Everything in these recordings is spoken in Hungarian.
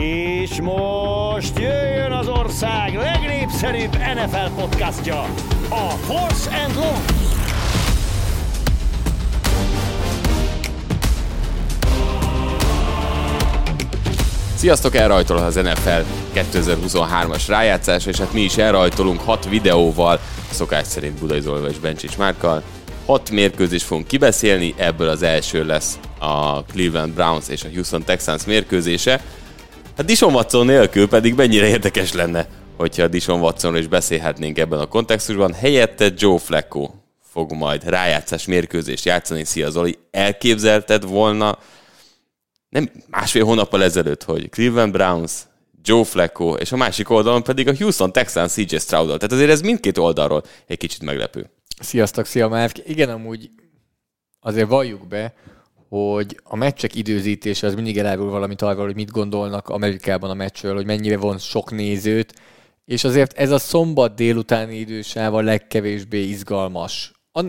És most jöjjön az ország legnépszerűbb NFL podcastja, a Force and Long. Sziasztok, elrajtol az NFL 2023-as rájátszása, és hát mi is elrajtolunk hat videóval, szokás szerint Budai Zolva és Bencsics Márkkal. Hat mérkőzést fogunk kibeszélni, ebből az első lesz a Cleveland Browns és a Houston Texans mérkőzése. Hát Dishon Watson nélkül pedig mennyire érdekes lenne, hogyha Dishon Watsonról is beszélhetnénk ebben a kontextusban. Helyette Joe Flacco fog majd rájátszás mérkőzést játszani. Szia Zoli, elképzelted volna nem másfél hónappal ezelőtt, hogy Cleveland Browns, Joe Flacco, és a másik oldalon pedig a Houston Texans CJ stroud Tehát azért ez mindkét oldalról egy kicsit meglepő. Sziasztok, szia Márk. Igen, amúgy azért valljuk be, hogy a meccsek időzítése az mindig elárul valamit arról, hogy mit gondolnak Amerikában a meccsről, hogy mennyire von sok nézőt, és azért ez a szombat délutáni idősáv a legkevésbé izgalmas. A,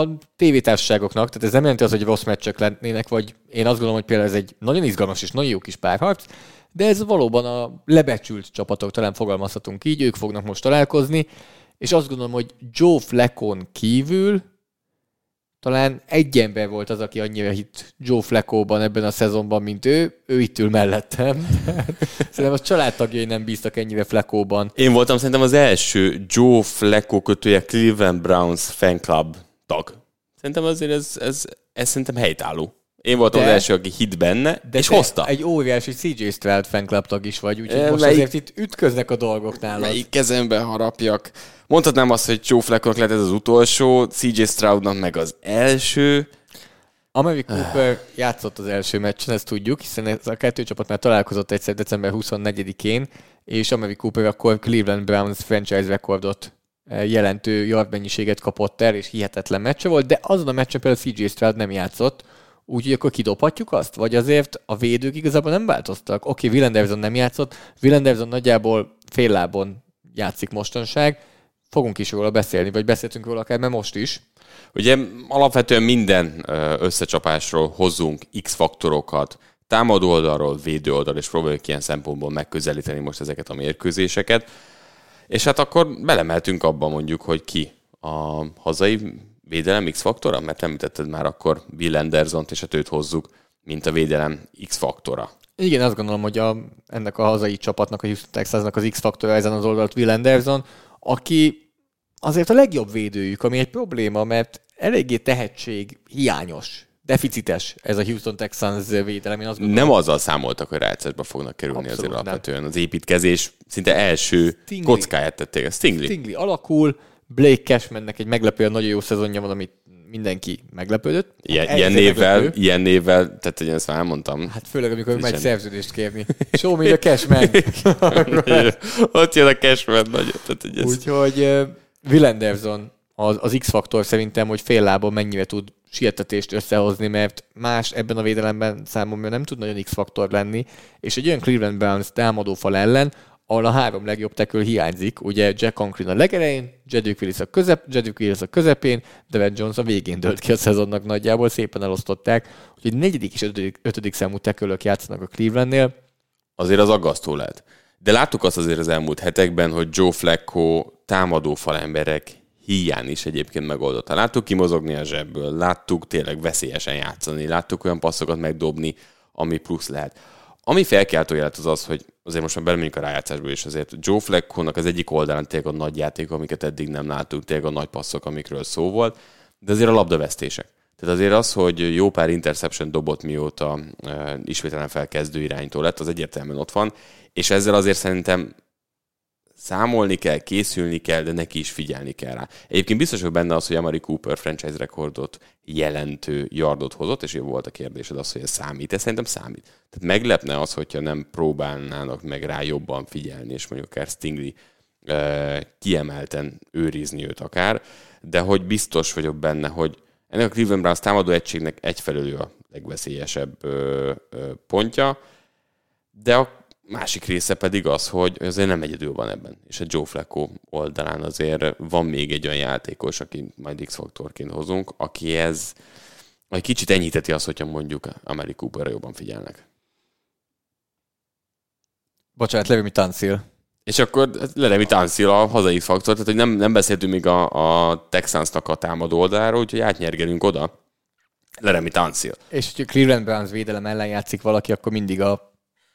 a tévétársaságoknak, tehát ez nem jelenti az, hogy rossz meccsek lennének, vagy én azt gondolom, hogy például ez egy nagyon izgalmas és nagyon jó kis párharc, de ez valóban a lebecsült csapatok, talán fogalmazhatunk így, ők fognak most találkozni, és azt gondolom, hogy Joe Fleckon kívül talán egy ember volt az, aki annyira hitt Joe Fleckóban ebben a szezonban, mint ő. Ő itt ül mellettem. szerintem a családtagjai nem bíztak ennyire Fleckóban. Én voltam szerintem az első Joe Flecko kötője Cleveland Browns fan club tag. Szerintem azért ez, ez, ez szerintem helytálló. Én voltam de, az első, aki hit benne, de és hozta. Egy óriási CJ Stroud fanclub tag is vagy, úgyhogy e, most melyik, azért itt ütköznek a dolgok nálad. Melyik kezembe harapjak. Mondhatnám azt, hogy Joe Flacconak lett ez az utolsó, CJ Stroudnak meg az első. Amari Cooper játszott az első meccsen, ezt tudjuk, hiszen ez a kettő csapat már találkozott egyszer december 24-én, és Amari Cooper akkor Cleveland Browns franchise rekordot eh, jelentő yard mennyiséget kapott el, és hihetetlen meccse volt, de azon a meccsen például CJ Stroud nem játszott, Úgyhogy akkor kidobhatjuk azt? Vagy azért a védők igazából nem változtak? Oké, okay, Will Anderson nem játszott, Will Anderson nagyjából fél lábon játszik mostanság, fogunk is róla beszélni, vagy beszéltünk róla akár, mert most is. Ugye alapvetően minden összecsapásról hozunk X-faktorokat, támadó oldalról, védő oldalról, és próbáljuk ilyen szempontból megközelíteni most ezeket a mérkőzéseket. És hát akkor belemeltünk abba mondjuk, hogy ki a hazai védelem X-faktora? Mert említetted már akkor Bill anderson és hát őt hozzuk, mint a védelem X-faktora. Igen, azt gondolom, hogy a, ennek a hazai csapatnak, a Houston Texasnak az X-faktora ezen az oldalt Will Anderson, aki azért a legjobb védőjük, ami egy probléma, mert eléggé tehetség hiányos deficites ez a Houston Texans védelem. Én azt gondolom, nem azzal számoltak, hogy rájátszásba fognak kerülni Abszolút azért alapvetően. Az építkezés szinte első Stingley. kockáját tették. Stingley. Stingley alakul, Blake Cashmannek egy meglepően nagyon jó szezonja van, amit mindenki meglepődött. Ilyen, hát ilyen névvel, meglepő. ilyen névvel, tehát hogy ezt már elmondtam. Hát főleg, amikor megy szerződést kérni. Show me the Cashman. Ott jön a Cashman nagyon. Tehát, hogy ez... Úgyhogy uh, Will Anderson az, az X-faktor szerintem, hogy fél lábon mennyire tud sietetést összehozni, mert más ebben a védelemben számomra nem tud nagyon X-faktor lenni, és egy olyan Cleveland Browns támadófal ellen, ahol a három legjobb tekül hiányzik. Ugye Jack Conklin a legelején, Jedrick Willis a, közep, Jedrick Willis a közepén, Devin Jones a végén dölt ki a szezonnak nagyjából, szépen elosztották. Úgyhogy negyedik és ötödik, ötödik számú tekölök játszanak a Clevelandnél. Azért az aggasztó lehet. De láttuk azt azért az elmúlt hetekben, hogy Joe Flacco támadó falemberek hiány is egyébként megoldotta. Láttuk kimozogni a zsebből, láttuk tényleg veszélyesen játszani, láttuk olyan passzokat megdobni, ami plusz lehet ami felkeltő jelet az az, hogy azért most már belemegyünk a rájátszásba is, azért Joe Flacco-nak az egyik oldalán tényleg a nagy játék, amiket eddig nem láttunk, tényleg a nagy passzok, amikről szó volt, de azért a labdavesztések. Tehát azért az, hogy jó pár interception dobott mióta e, ismételen felkezdő iránytól lett, az egyértelműen ott van, és ezzel azért szerintem számolni kell, készülni kell, de neki is figyelni kell rá. Egyébként biztos vagyok benne az, hogy Amari Cooper franchise rekordot jelentő yardot hozott, és jó volt a kérdésed az, hogy ez számít. Ez szerintem számít. Tehát meglepne az, hogyha nem próbálnának meg rá jobban figyelni, és mondjuk akár Stingley uh, kiemelten őrizni őt akár, de hogy biztos vagyok benne, hogy ennek a Cleveland Browns támadó egységnek egyfelől a legveszélyesebb uh, uh, pontja, de a másik része pedig az, hogy azért nem egyedül van ebben. És a Joe Flacco oldalán azért van még egy olyan játékos, aki majd X-faktorként hozunk, aki ez egy kicsit enyhíteti azt, hogyha mondjuk Amari Cooperre jobban figyelnek. Bocsánat, Levimi Tancil. És akkor Leremi Tanszil a hazai faktor, tehát hogy nem, nem beszéltünk még a, a Texansnak a támadó oldaláról, úgyhogy átnyergelünk oda. Leremi Tanszil. És hogyha Cleveland Browns védelem ellen játszik valaki, akkor mindig a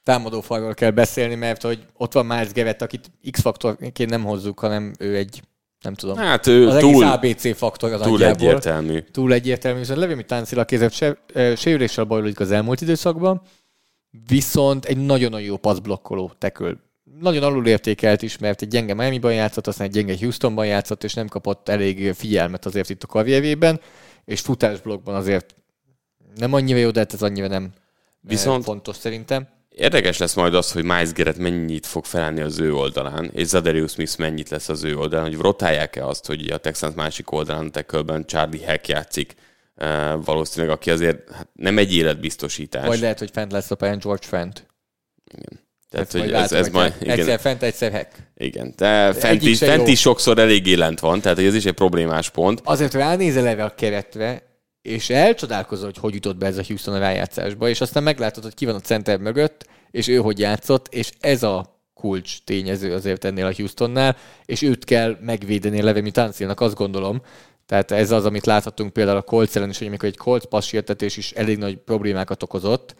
támadó falról kell beszélni, mert hogy ott van Miles Garrett, akit X-faktorként nem hozzuk, hanem ő egy, nem tudom, Hát ő az túl, ABC faktor az túl nagyjából. egyértelmű. Túl egyértelmű, viszont Levimi Táncil a kézebb se, sérüléssel bajlódik az elmúlt időszakban, viszont egy nagyon-nagyon jó passzblokkoló tekül. Nagyon alulértékelt is, mert egy gyenge Miami-ban játszott, aztán egy gyenge Houstonban játszott, és nem kapott elég figyelmet azért itt a karrierjében, és futásblokkban azért nem annyira jó, de hát ez annyira nem Viszont... fontos szerintem. Érdekes lesz majd az, hogy Miles Garrett mennyit fog felállni az ő oldalán, és Zadarius Smith mennyit lesz az ő oldalán, hogy rotálják-e azt, hogy a Texans másik oldalán, tackle Charlie Heck játszik, eh, valószínűleg, aki azért hát nem egy életbiztosítás. Vagy lehet, hogy fent lesz a pályán George Fent. Tehát, Ezt hogy ez, látom, ez hogy majd, Egyszer igen, fent, egyszer hack. igen. De fent is, fent is sokszor eléggé lent van, tehát hogy ez is egy problémás pont. Azért ránézel erre a keretre, és elcsodálkozol, hogy hogy jutott be ez a Houston a rájátszásba, és aztán meglátod, hogy ki van a center mögött, és ő hogy játszott, és ez a kulcs tényező azért ennél a Houstonnál, és őt kell megvédeni Levemi Tancilnak, azt gondolom. Tehát ez az, amit láthatunk például a Colts ellen is, hogy amikor egy Colts passértetés is elég nagy problémákat okozott,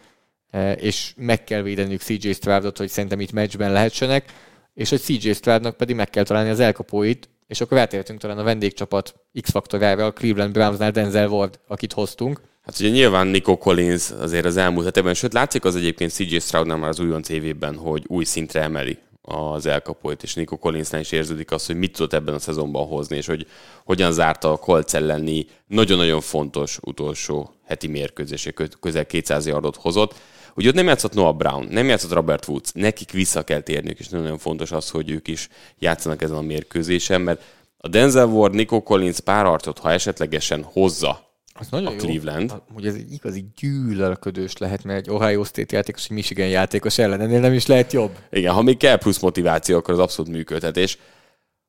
eh, és meg kell védeniük CJ Stroudot, hogy szerintem itt meccsben lehessenek, és hogy CJ Stroudnak pedig meg kell találni az elkapóit, és akkor rátértünk talán a vendégcsapat X-faktorára, a Cleveland Brownsnál Denzel Ward, akit hoztunk. Hát ugye nyilván Nico Collins azért az elmúlt hetekben, sőt látszik az egyébként CJ Stroudnál már az újonc évében, hogy új szintre emeli az elkapóit, és Nico Collinsnál is érződik az, hogy mit tudott ebben a szezonban hozni, és hogy hogyan zárta a Colts elleni nagyon-nagyon fontos utolsó heti mérkőzésé, kö- közel 200 yardot hozott. Ugye ott nem játszott Noah Brown, nem játszott Robert Woods, nekik vissza kell térniük, és nagyon fontos az, hogy ők is játszanak ezen a mérkőzésen, mert a Denzel Ward, Nico Collins párharcot, ha esetlegesen hozza Az nagyon a jó. Cleveland, Hogy ez egy igazi gyűlölködős lehet, mert egy Ohio State játékos, egy Michigan játékos ellen, ennél nem is lehet jobb. Igen, ha még kell plusz motiváció, akkor az abszolút működhetés.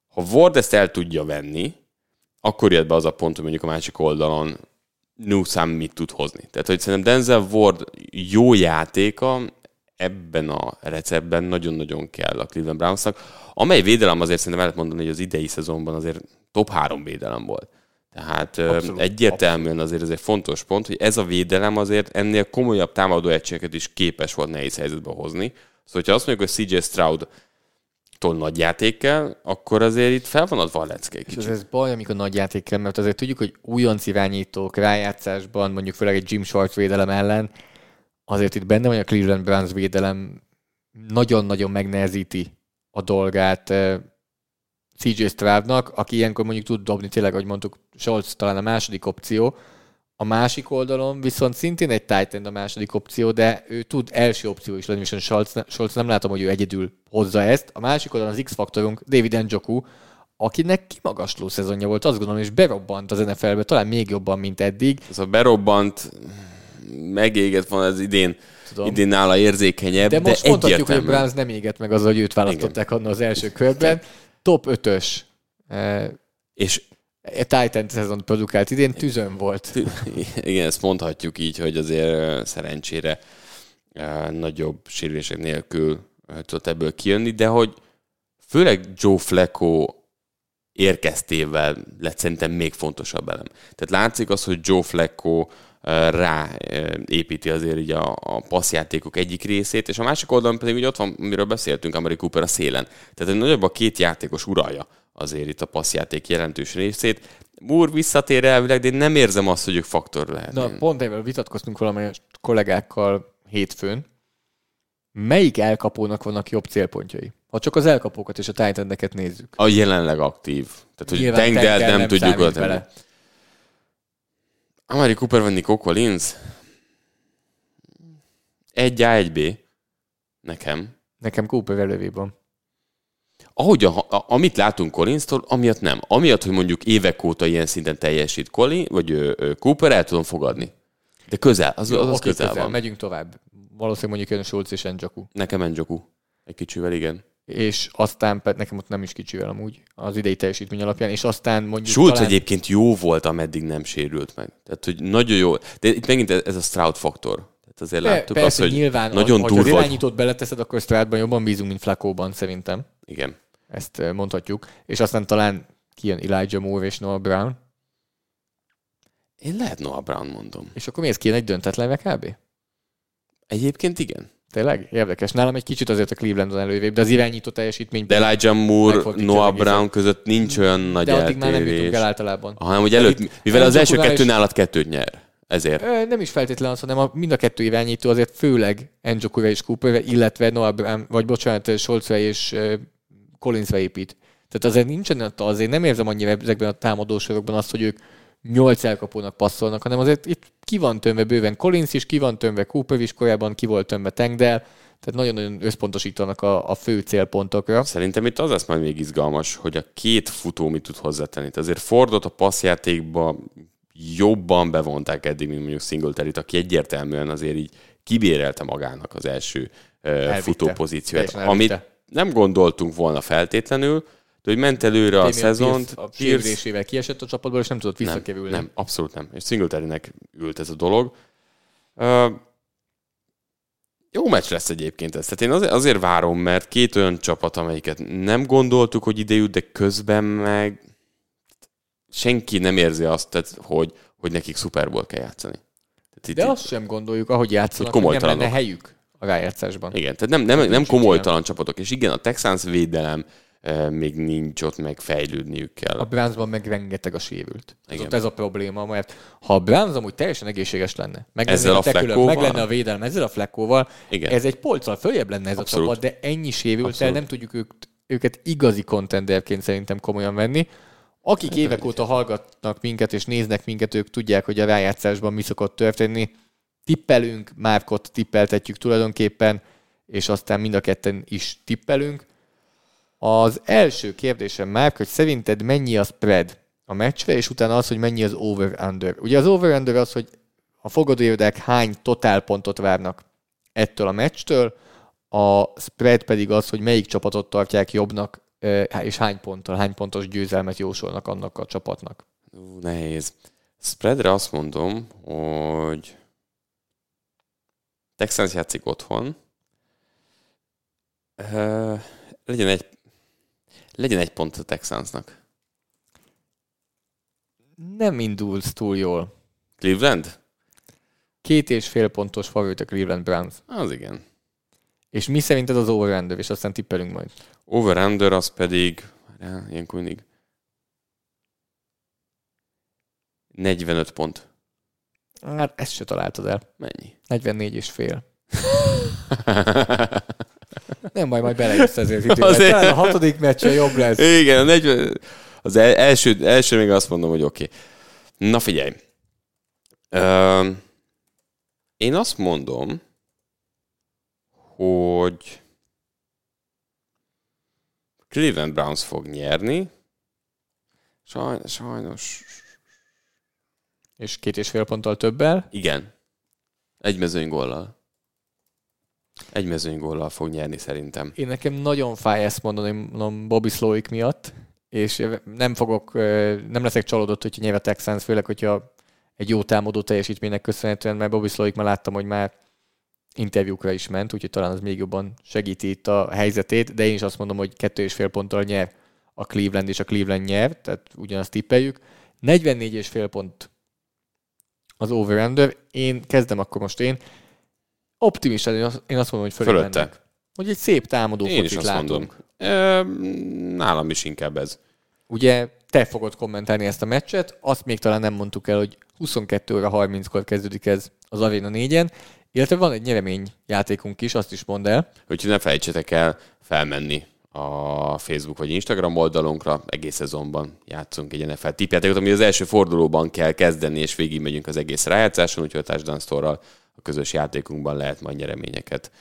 Ha Ward ezt el tudja venni, akkor jött be az a pont, hogy mondjuk a másik oldalon Newsam mit tud hozni. Tehát, hogy szerintem Denzel Ward jó játéka ebben a receptben nagyon-nagyon kell a Cleveland Brownsnak, amely védelem azért szerintem el lehet mondani, hogy az idei szezonban azért top három védelem volt. Tehát Abszolút, egyértelműen azért ez egy fontos pont, hogy ez a védelem azért ennél komolyabb támadó egységeket is képes volt nehéz helyzetbe hozni. Szóval, ha azt mondjuk, hogy CJ Stroud tól nagy játék kell, akkor azért itt fel van adva a lecke egy És ez, ez baj, amikor nagy játék kell, mert azért tudjuk, hogy újonc irányítók rájátszásban, mondjuk főleg egy Jim Schwartz védelem ellen, azért itt benne van, a Cleveland Browns védelem nagyon-nagyon megnehezíti a dolgát eh, CJ Stroudnak, aki ilyenkor mondjuk tud dobni, tényleg, ahogy mondtuk, Scholz talán a második opció, a másik oldalon viszont szintén egy tight end a második opció, de ő tud első opció is lenni, viszont Scholz, Scholz nem látom, hogy ő egyedül hozza ezt. A másik oldalon az X-faktorunk David Njoku, akinek kimagasló szezonja volt, azt gondolom, és berobbant az NFL-be, talán még jobban, mint eddig. Ez a berobbant, megégett van az idén, Tudom. idén nála érzékenyebb, De de, most de mondhatjuk, hogy. Browns nem égett meg azzal, hogy őt választották annak az első körben. Top 5-ös eh, És Titan szezon produkált idén, tüzön volt. igen, ezt mondhatjuk így, hogy azért szerencsére nagyobb sérülések nélkül tudott ebből kijönni, de hogy főleg Joe Flacco érkeztével lett szerintem még fontosabb elem. Tehát látszik az, hogy Joe Flacco rá építi azért így a, a passzjátékok egyik részét, és a másik oldalon pedig ugye ott van, amiről beszéltünk, Amari Cooper a szélen. Tehát hogy nagyobb a két játékos uralja azért itt a passzjáték jelentős részét. Moore visszatér elvileg, de én nem érzem azt, hogy ők faktor lehet. Na, pont ezzel vitatkoztunk valamelyik kollégákkal hétfőn. Melyik elkapónak vannak jobb célpontjai? Ha csak az elkapókat és a titan nézzük. A jelenleg aktív. Tehát, hogy Nyilván Tengdelt nem, nem tudjuk oda tenni. Amari Cooper vagy Nico Collins? Egy A, egy B. Nekem. Nekem Cooper elővé van. Ahogy a, a, amit látunk Collins-tól, amiatt nem. Amiatt, hogy mondjuk évek óta ilyen szinten teljesít Collins, vagy ö, ö, Cooper, el tudom fogadni. De közel, az, az, az Oké, közel, van. Megyünk tovább. Valószínűleg mondjuk jön Schultz és Njoku. Nekem Njoku. Egy kicsivel, igen. És aztán, nekem ott nem is kicsivel amúgy, az idei teljesítmény alapján, és aztán mondjuk Schultz talán... egyébként jó volt, ameddig nem sérült meg. Tehát, hogy nagyon jó. De itt megint ez a Stroud faktor. Tehát azért Pe- láttuk persze, azt, hogy nyilván, nagyon ha, durva. Ha az irányítót beleteszed, akkor Stradban jobban bízunk, mint Flakóban, szerintem. Igen. Ezt mondhatjuk. És aztán talán kijön Elijah Moore és Noah Brown. Én lehet Noah Brown mondom. És akkor miért kijön egy döntetlenve kb? Egyébként igen. Tényleg? Érdekes. Nálam egy kicsit azért a Cleveland van előrébb, de az irányító teljesítmény... De Elijah Moore, Noah. Brown között nincs olyan nagy de addig már nem jutunk eltérés. el általában. Hanem, hogy előtt, mivel az első Kurális- kettőn állat kettőt nyer. Ezért. Ö, Nem is feltétlenül az, hanem a, mind a kettő irányító azért főleg Enjokura és Cooper, illetve Noah Brown, vagy bocsánat, Scholzre és Collinsre épít. Tehát azért nincsen azért nem érzem annyira ezekben a támadósorokban azt, hogy ők nyolc elkapónak passzolnak, hanem azért itt ki van tömve bőven Collins is, ki van tömve Cooper is, korábban ki volt tömve Tengdel, tehát nagyon-nagyon összpontosítanak a, a fő célpontokra. Szerintem itt az lesz majd még izgalmas, hogy a két futó mit tud hozzátenni. Azért Fordot a passzjátékba jobban bevonták eddig, mint mondjuk singletary aki egyértelműen azért így kibérelte magának az első uh, futó pozíciót, amit elvitte. Nem gondoltunk volna feltétlenül, de hogy ment előre a Damian szezont, a sérülésével kiesett a csapatból, és nem tudott nem, visszakerülni. nem, abszolút nem. És Singletarynek ült ez a dolog. Uh, jó meccs lesz egyébként ez. Tehát én azért, azért várom, mert két olyan csapat, amelyiket nem gondoltuk, hogy ide jut, de közben meg senki nem érzi azt, tehát, hogy, hogy nekik Super Bowl kell játszani. Tehát itt, De itt, azt sem gondoljuk, ahogy játszanak, Hogy hogy, nem komolytalanok. lenne helyük a rájátszásban. igen, tehát nem, nem, nem Nincs komolytalan csapatok. És igen, a Texans védelem eh, még nincs ott, meg fejlődniük kell. A Brownsban meg rengeteg a sérült. Igen. ott ez a probléma, mert ha a Browns amúgy teljesen egészséges lenne, meg Ezzel lenne a tekülök, Fleckóval? meg lenne a védelem, ezzel a flekkóval, Igen. ez egy polccal följebb lenne ez Abszolút. a csapat, de ennyi sérültel nem tudjuk ők, őket igazi contenderként szerintem komolyan venni. Akik évek óta hallgatnak minket és néznek minket, ők tudják, hogy a rájátszásban mi szokott történni. Tippelünk, Márkot tippeltetjük tulajdonképpen, és aztán mind a ketten is tippelünk. Az első kérdésem már, hogy szerinted mennyi a spread a meccsre, és utána az, hogy mennyi az over-under. Ugye az over-under az, hogy a fogadóirodák hány totál pontot várnak ettől a meccstől, a spread pedig az, hogy melyik csapatot tartják jobbnak, és hány ponttal, hány pontos győzelmet jósolnak annak a csapatnak. Nehéz. Spreadre azt mondom, hogy Texans játszik otthon. Uh, legyen egy legyen egy pont a Texansnak. Nem indulsz túl jól. Cleveland? Két és fél pontos favorit a Cleveland Browns. Az igen. És mi szerinted az over és aztán tippelünk majd. Over-under az pedig, ilyenkor mindig 45 pont. Hát ezt se találtad el. Mennyi? 44 és fél. Nem baj, majd belejössz ezért idővel. Azért. Talán a hatodik meccsen jobb lesz. Igen, a 40, az el, első, első még azt mondom, hogy oké. Okay. Na figyelj. Ö, én azt mondom, hogy Cleveland Browns fog nyerni. Sajnos, sajnos. És két és fél ponttal többel. Igen. Egy mezőnygóllal. Egy mezőnygóllal fog nyerni szerintem. Én nekem nagyon fáj ezt mondani mondom, Bobby Slowick miatt, és nem fogok, nem leszek csalódott, hogyha a Texans, főleg, hogyha egy jó támadó teljesítménynek köszönhetően, mert Bobby Slowick már láttam, hogy már interjúkra is ment, úgyhogy talán az még jobban segíti itt a helyzetét, de én is azt mondom, hogy kettő és fél ponttal nyer a Cleveland, és a Cleveland nyer, tehát ugyanazt tippeljük. 44 és fél pont az over Én kezdem akkor most én. Optimista, én azt, mondom, hogy fölé Fölötte. mennek. Hogy egy szép támadó Én is azt látunk. mondom. Nálam is inkább ez. Ugye te fogod kommentálni ezt a meccset, azt még talán nem mondtuk el, hogy 22 óra 30-kor kezdődik ez az Arena 4-en, illetve van egy nyeremény játékunk is, azt is mondd el. Úgyhogy ne felejtsetek el felmenni a Facebook vagy Instagram oldalunkra. Egész szezonban játszunk egy NFL tippjátékot, ami az első fordulóban kell kezdeni, és végig megyünk az egész rájátszáson, úgyhogy a Touchdown Store-ral a közös játékunkban lehet majd nyereményeket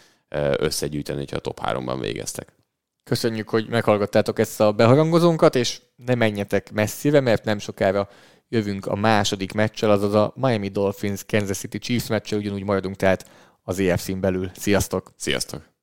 összegyűjteni, ha a top 3-ban végeztek. Köszönjük, hogy meghallgattátok ezt a beharangozónkat, és ne menjetek messzire, mert nem sokára jövünk a második meccsel, azaz a Miami Dolphins Kansas City Chiefs meccsel, ugyanúgy maradunk tehát az EFC-n belül. Sziasztok! Sziasztok!